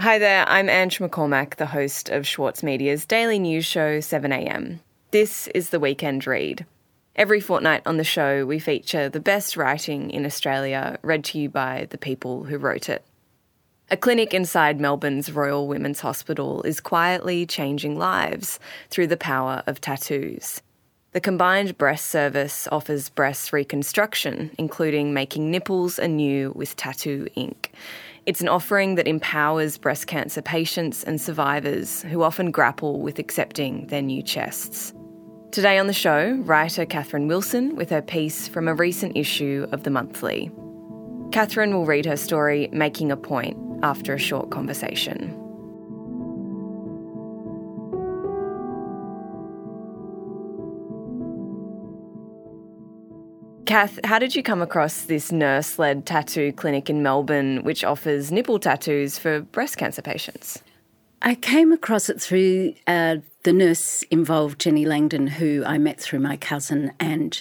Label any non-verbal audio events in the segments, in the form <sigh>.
Hi there, I'm Ange McCormack, the host of Schwartz Media's daily news show 7am. This is the Weekend Read. Every fortnight on the show, we feature the best writing in Australia read to you by the people who wrote it. A clinic inside Melbourne's Royal Women's Hospital is quietly changing lives through the power of tattoos. The combined breast service offers breast reconstruction, including making nipples anew with tattoo ink. It's an offering that empowers breast cancer patients and survivors who often grapple with accepting their new chests. Today on the show, writer Katherine Wilson with her piece from a recent issue of The Monthly. Katherine will read her story, Making a Point, after a short conversation. Kath, how did you come across this nurse led tattoo clinic in Melbourne which offers nipple tattoos for breast cancer patients? I came across it through uh, the nurse involved, Jenny Langdon, who I met through my cousin. And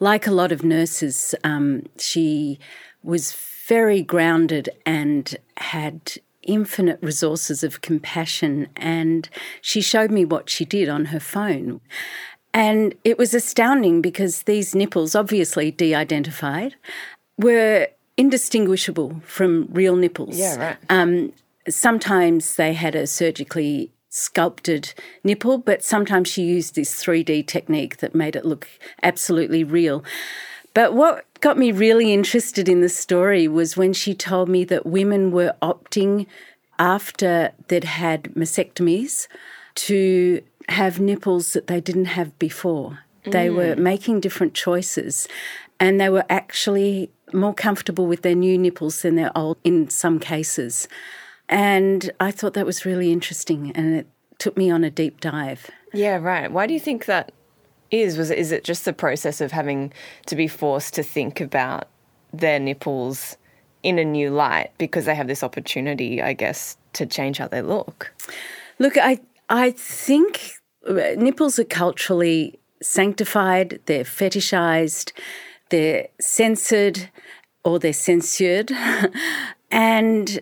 like a lot of nurses, um, she was very grounded and had infinite resources of compassion. And she showed me what she did on her phone. And it was astounding because these nipples, obviously de identified, were indistinguishable from real nipples. Yeah, right. Um, sometimes they had a surgically sculpted nipple, but sometimes she used this 3D technique that made it look absolutely real. But what got me really interested in the story was when she told me that women were opting after they'd had mastectomies to have nipples that they didn't have before. Mm. They were making different choices and they were actually more comfortable with their new nipples than their old in some cases. And I thought that was really interesting and it took me on a deep dive. Yeah, right. Why do you think that is? Was is it just the process of having to be forced to think about their nipples in a new light because they have this opportunity, I guess, to change how they look? Look, I I think nipples are culturally sanctified, they're fetishized, they're censored or they're censured. <laughs> and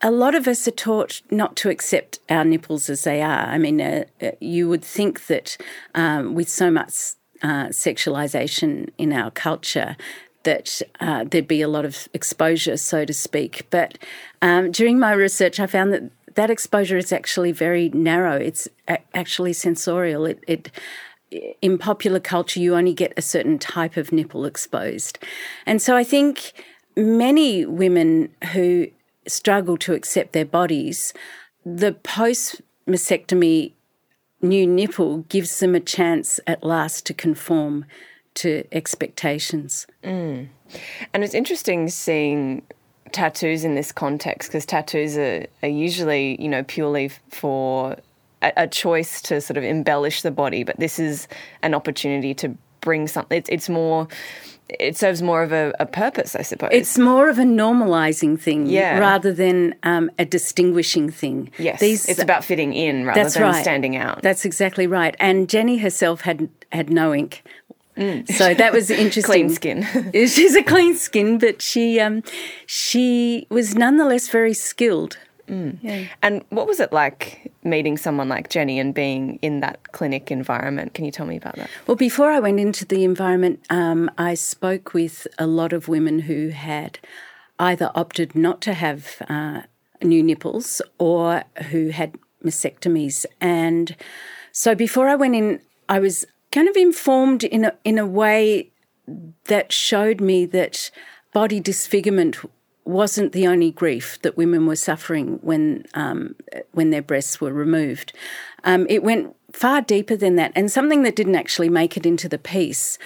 a lot of us are taught not to accept our nipples as they are. I mean, uh, uh, you would think that um, with so much uh, sexualization in our culture, that uh, there'd be a lot of exposure, so to speak. But um, during my research, I found that that exposure is actually very narrow. It's actually censorial. It, it in popular culture, you only get a certain type of nipple exposed. And so I think many women who struggle to accept their bodies, the post mastectomy new nipple gives them a chance at last to conform to expectations. Mm. And it's interesting seeing tattoos in this context because tattoos are, are, usually, you know, purely for a, a, choice to sort of embellish the body, but this is an opportunity to bring something. It's, it's more. It serves more of a, a, purpose, I suppose. It's more of a normalizing thing yeah. rather than um, a distinguishing thing. Yes, These, it's about fitting in rather than right. standing out. That's exactly right. And Jenny herself had had no ink Mm. So that was <laughs> interesting. clean skin. <laughs> She's a clean skin, but she um, she was nonetheless very skilled. Mm. Yeah. And what was it like meeting someone like Jenny and being in that clinic environment? Can you tell me about that? Well, before I went into the environment, um, I spoke with a lot of women who had either opted not to have uh, new nipples or who had mastectomies. And so before I went in, I was kind of informed in a, in a way that showed me that body disfigurement wasn't the only grief that women were suffering when um, when their breasts were removed. Um, it went far deeper than that, and something that didn't actually make it into the piece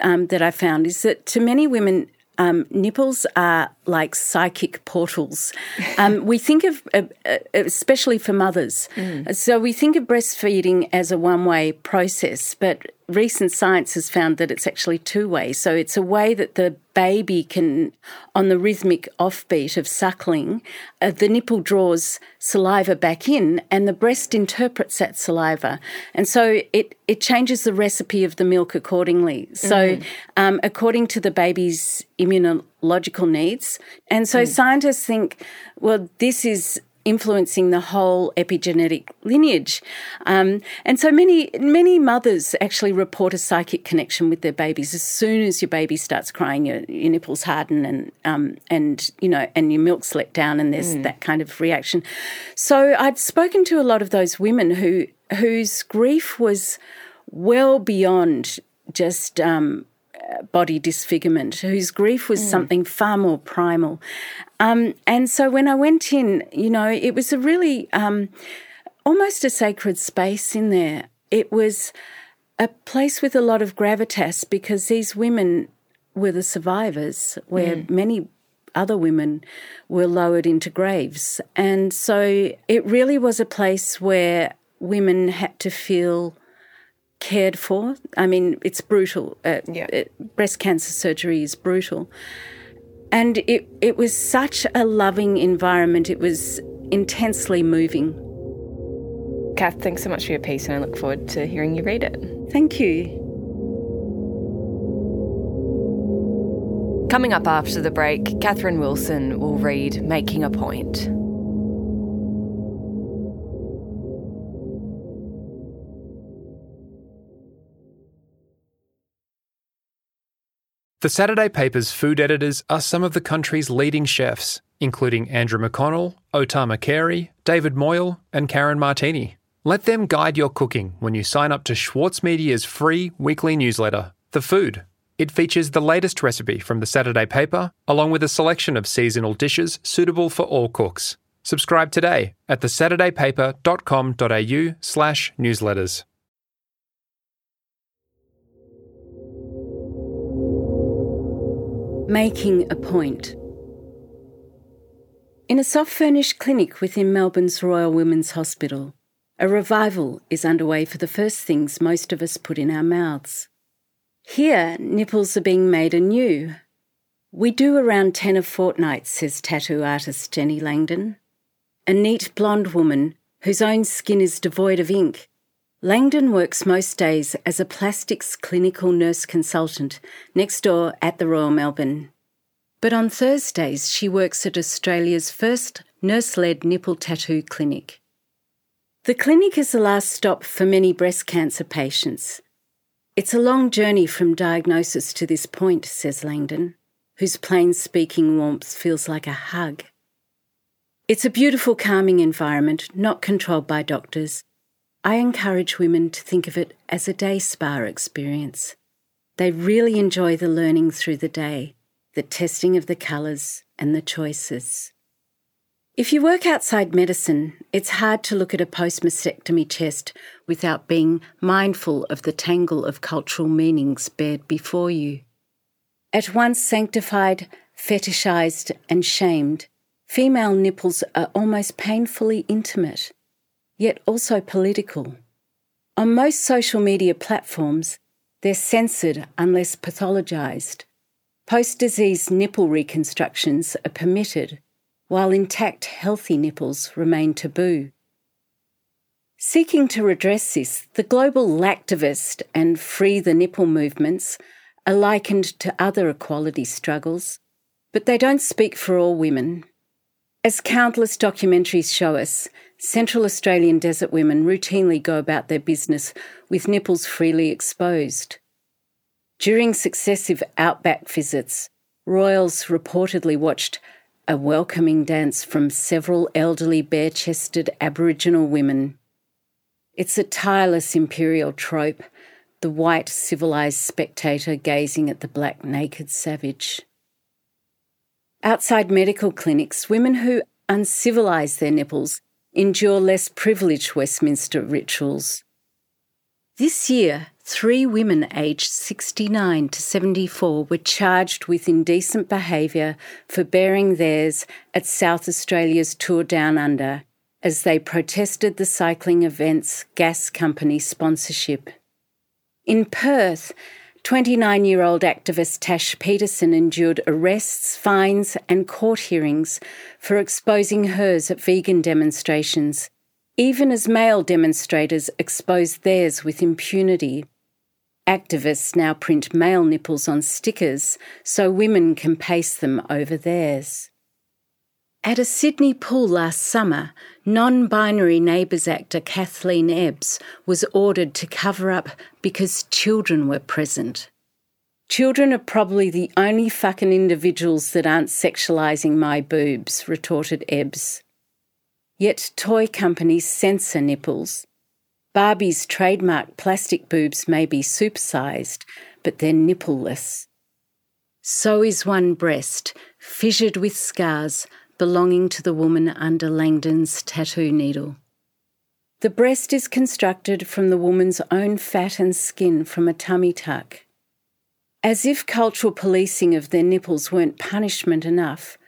um, that I found is that to many women, um, nipples are like psychic portals. Um, we think of, uh, uh, especially for mothers, mm. so we think of breastfeeding as a one way process, but recent science has found that it's actually two way. So it's a way that the baby can, on the rhythmic offbeat of suckling, uh, the nipple draws saliva back in and the breast interprets that saliva. And so it, it changes the recipe of the milk accordingly. So, mm. um, according to the baby's immunological needs. And so mm. scientists think, well, this is influencing the whole epigenetic lineage. Um, and so many, many mothers actually report a psychic connection with their babies. As soon as your baby starts crying, your, your nipples harden and, um, and, you know, and your milk's let down and there's mm. that kind of reaction. So I'd spoken to a lot of those women who, whose grief was well beyond just, um, body disfigurement, whose grief was mm. something far more primal. Um, and so when I went in, you know, it was a really um, almost a sacred space in there. It was a place with a lot of gravitas because these women were the survivors, where mm. many other women were lowered into graves. And so it really was a place where women had to feel cared for. I mean, it's brutal. Uh, yeah. it, breast cancer surgery is brutal. And it, it was such a loving environment. It was intensely moving. Kath, thanks so much for your piece, and I look forward to hearing you read it. Thank you. Coming up after the break, Katherine Wilson will read Making a Point. The Saturday paper's food editors are some of the country's leading chefs, including Andrew McConnell, O Tama Carey, David Moyle, and Karen Martini. Let them guide your cooking when you sign up to Schwartz Media's free weekly newsletter, The Food. It features the latest recipe from the Saturday paper, along with a selection of seasonal dishes suitable for all cooks. Subscribe today at thesaturdaypaper.com.au slash newsletters. Making a point. In a soft furnished clinic within Melbourne's Royal Women's Hospital, a revival is underway for the first things most of us put in our mouths. Here, nipples are being made anew. We do around 10 a fortnight, says tattoo artist Jenny Langdon. A neat blonde woman whose own skin is devoid of ink Langdon works most days as a plastics clinical nurse consultant next door at the Royal Melbourne. But on Thursdays, she works at Australia's first nurse led nipple tattoo clinic. The clinic is the last stop for many breast cancer patients. It's a long journey from diagnosis to this point, says Langdon, whose plain speaking warmth feels like a hug. It's a beautiful, calming environment, not controlled by doctors I encourage women to think of it as a day spa experience. They really enjoy the learning through the day, the testing of the colours and the choices. If you work outside medicine, it's hard to look at a post mastectomy chest without being mindful of the tangle of cultural meanings bared before you. At once sanctified, fetishized, and shamed, female nipples are almost painfully intimate yet also political. On most social media platforms, they're censored unless pathologised. Post disease nipple reconstructions are permitted, while intact healthy nipples remain taboo. Seeking to redress this, the global lactivist and free the nipple movements are likened to other equality struggles, but they don't speak for all women. As countless documentaries show us, Central Australian desert women routinely go about their business with nipples freely exposed. During successive outback visits, royals reportedly watched a welcoming dance from several elderly bare chested Aboriginal women. It's a tireless imperial trope, the white civilised spectator gazing at the black naked savage. Outside medical clinics, women who uncivilise their nipples endure less privileged Westminster rituals. This year, three women aged 69 to 74 were charged with indecent behaviour for baring theirs at South Australia's Tour Down Under as they protested the cycling event's gas company sponsorship. In Perth, 29 year old activist Tash Peterson endured arrests, fines, and court hearings for exposing hers at vegan demonstrations, even as male demonstrators exposed theirs with impunity. Activists now print male nipples on stickers so women can paste them over theirs. At a Sydney pool last summer, non binary Neighbours actor Kathleen Ebbs was ordered to cover up because children were present. Children are probably the only fucking individuals that aren't sexualising my boobs, retorted Ebbs. Yet toy companies censor nipples. Barbie's trademark plastic boobs may be supersized, but they're nippleless. So is one breast, fissured with scars, belonging to the woman under Langdon's tattoo needle. The breast is constructed from the woman's own fat and skin from a tummy tuck. As if cultural policing of their nipples weren't punishment enough,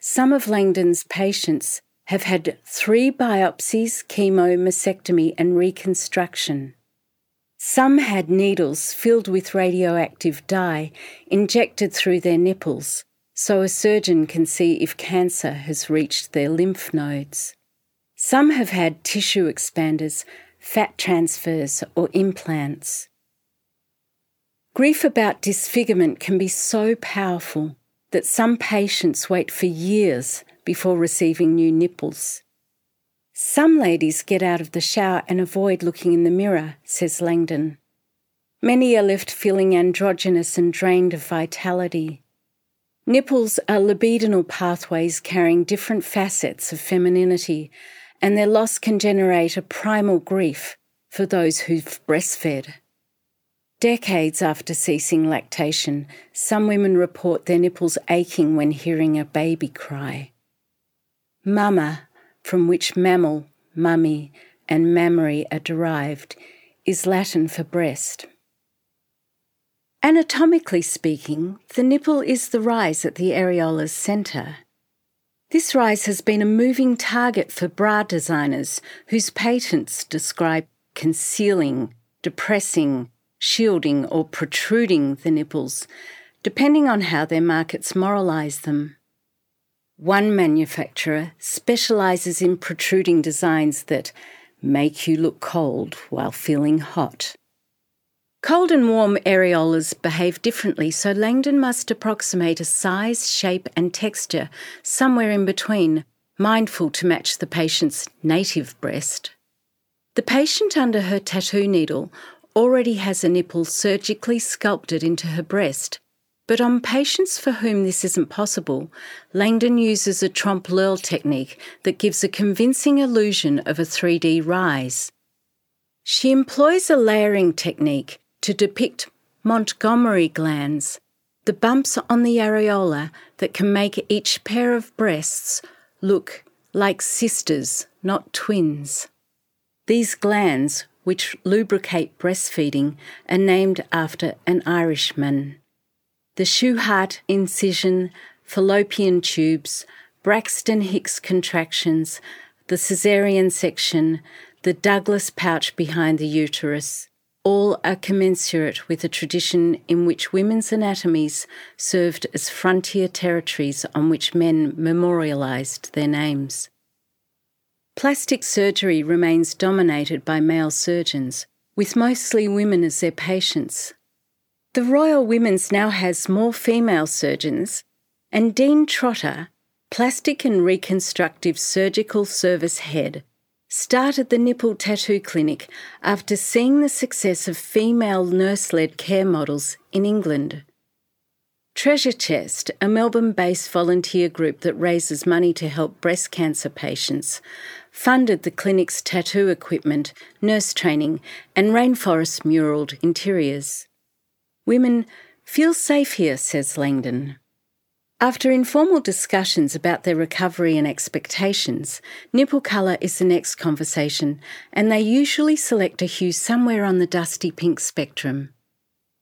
some of Langdon's patients have had three biopsies, chemo, mastectomy, and reconstruction. Some had needles filled with radioactive dye injected through their nipples so a surgeon can see if cancer has reached their lymph nodes. Some have had tissue expanders, fat transfers, or implants. Grief about disfigurement can be so powerful that some patients wait for years before receiving new nipples. Some ladies get out of the shower and avoid looking in the mirror, says Langdon. Many are left feeling androgynous and drained of vitality. Nipples are libidinal pathways carrying different facets of femininity, and their loss can generate a primal grief for those who've breastfed. Decades after ceasing lactation, some women report their nipples aching when hearing a baby cry. Mama, from which mammal, mummy, and mammary are derived, is Latin for breast. Anatomically speaking, the nipple is the rise at the areola's centre. This rise has been a moving target for bra designers whose patents describe concealing, depressing, shielding, or protruding the nipples, depending on how their markets moralise them. One manufacturer specialises in protruding designs that make you look cold while feeling hot. Cold and warm areolas behave differently, so Langdon must approximate a size, shape, and texture somewhere in between, mindful to match the patient's native breast. The patient under her tattoo needle already has a nipple surgically sculpted into her breast, but on patients for whom this isn't possible, Langdon uses a trompe l'oeil technique that gives a convincing illusion of a 3D rise. She employs a layering technique to depict Montgomery glands, the bumps on the areola that can make each pair of breasts look like sisters, not twins. These glands, which lubricate breastfeeding, are named after an Irishman. The Schuchardt incision, fallopian tubes, Braxton Hicks contractions, the caesarean section, the Douglas pouch behind the uterus, all are commensurate with a tradition in which women's anatomies served as frontier territories on which men memorialised their names. Plastic surgery remains dominated by male surgeons, with mostly women as their patients. The Royal Women's now has more female surgeons, and Dean Trotter, Plastic and Reconstructive Surgical Service Head, started the nipple tattoo clinic after seeing the success of female nurse led care models in England. Treasure Chest, a Melbourne based volunteer group that raises money to help breast cancer patients, funded the clinic's tattoo equipment, nurse training, and rainforest muralled interiors. Women feel safe here, says Langdon. After informal discussions about their recovery and expectations, nipple colour is the next conversation, and they usually select a hue somewhere on the dusty pink spectrum.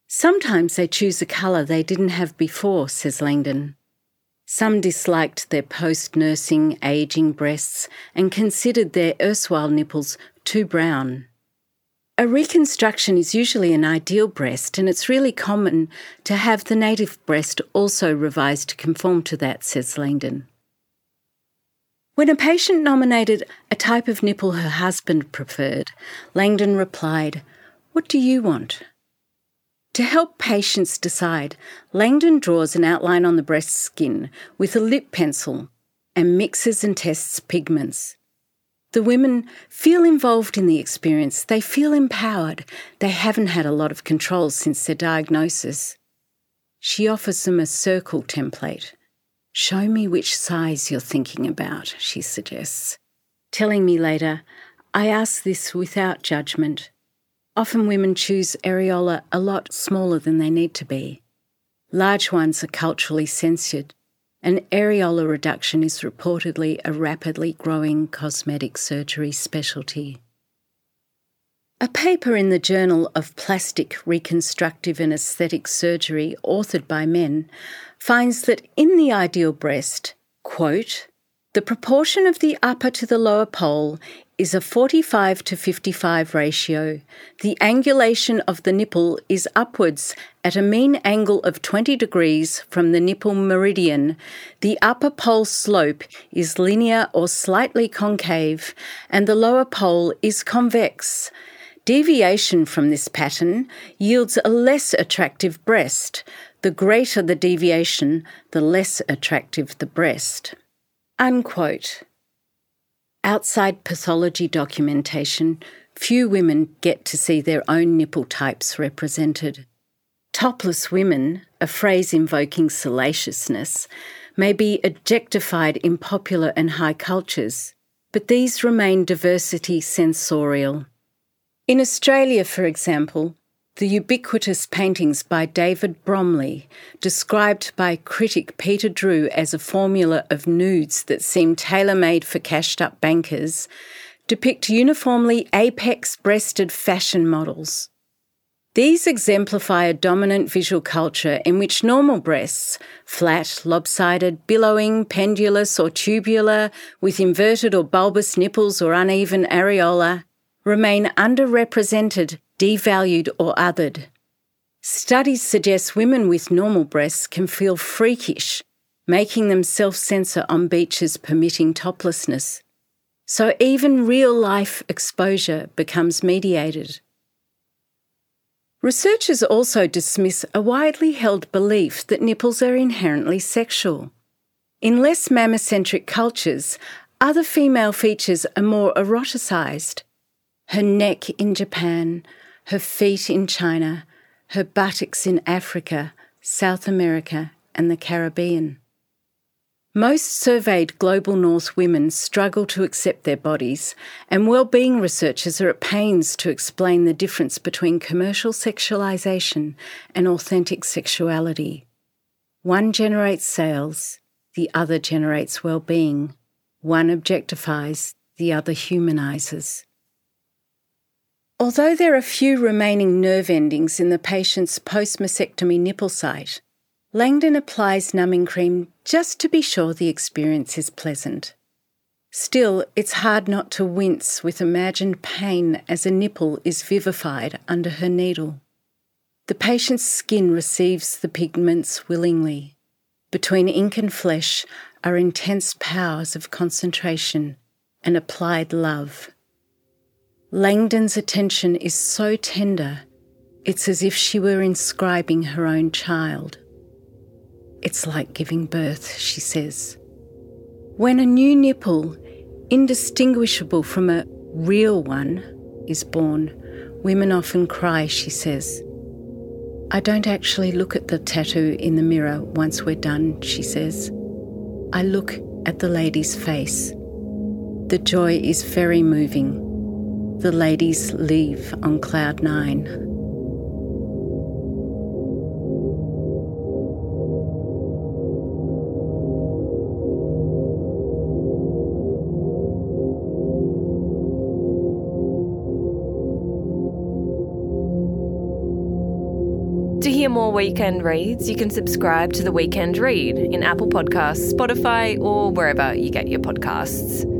Sometimes they choose a colour they didn't have before, says Langdon. Some disliked their post nursing, ageing breasts and considered their erstwhile nipples too brown. A reconstruction is usually an ideal breast, and it's really common to have the native breast also revised to conform to that, says Langdon. When a patient nominated a type of nipple her husband preferred, Langdon replied, What do you want? To help patients decide, Langdon draws an outline on the breast skin with a lip pencil and mixes and tests pigments. The women feel involved in the experience, they feel empowered, they haven't had a lot of control since their diagnosis. She offers them a circle template. Show me which size you're thinking about, she suggests. Telling me later, I ask this without judgment. Often women choose areola a lot smaller than they need to be. Large ones are culturally censored, and areola reduction is reportedly a rapidly growing cosmetic surgery specialty. A paper in the Journal of Plastic, Reconstructive and Aesthetic Surgery, authored by men, finds that in the ideal breast, quote, the proportion of the upper to the lower pole is a 45 to 55 ratio. The angulation of the nipple is upwards at a mean angle of 20 degrees from the nipple meridian. The upper pole slope is linear or slightly concave, and the lower pole is convex. Deviation from this pattern yields a less attractive breast. The greater the deviation, the less attractive the breast. Unquote. Outside pathology documentation, few women get to see their own nipple types represented. Topless women, a phrase invoking salaciousness, may be objectified in popular and high cultures, but these remain diversity censorial. In Australia, for example, the ubiquitous paintings by David Bromley, described by critic Peter Drew as a formula of nudes that seem tailor made for cashed up bankers, depict uniformly apex breasted fashion models. These exemplify a dominant visual culture in which normal breasts, flat, lopsided, billowing, pendulous, or tubular, with inverted or bulbous nipples or uneven areola, remain underrepresented devalued or othered. Studies suggest women with normal breasts can feel freakish, making them self censor on beaches permitting toplessness. So even real life exposure becomes mediated. Researchers also dismiss a widely held belief that nipples are inherently sexual. In less mammocentric cultures, other female features are more eroticized. Her neck in Japan, her feet in China, her buttocks in Africa, South America, and the Caribbean. Most surveyed global north women struggle to accept their bodies, and well-being researchers are at pains to explain the difference between commercial sexualization and authentic sexuality. One generates sales, the other generates well-being. One objectifies, the other humanizes. Although there are few remaining nerve endings in the patient's post mastectomy nipple site, Langdon applies numbing cream just to be sure the experience is pleasant. Still, it's hard not to wince with imagined pain as a nipple is vivified under her needle. The patient's skin receives the pigments willingly. Between ink and flesh are intense powers of concentration and applied love. Langdon's attention is so tender, it's as if she were inscribing her own child. It's like giving birth, she says. When a new nipple, indistinguishable from a real one, is born, women often cry, she says. I don't actually look at the tattoo in the mirror once we're done, she says. I look at the lady's face. The joy is very moving the ladies leave on cloud nine. Hear more weekend reads, you can subscribe to the Weekend Read in Apple Podcasts, Spotify, or wherever you get your podcasts.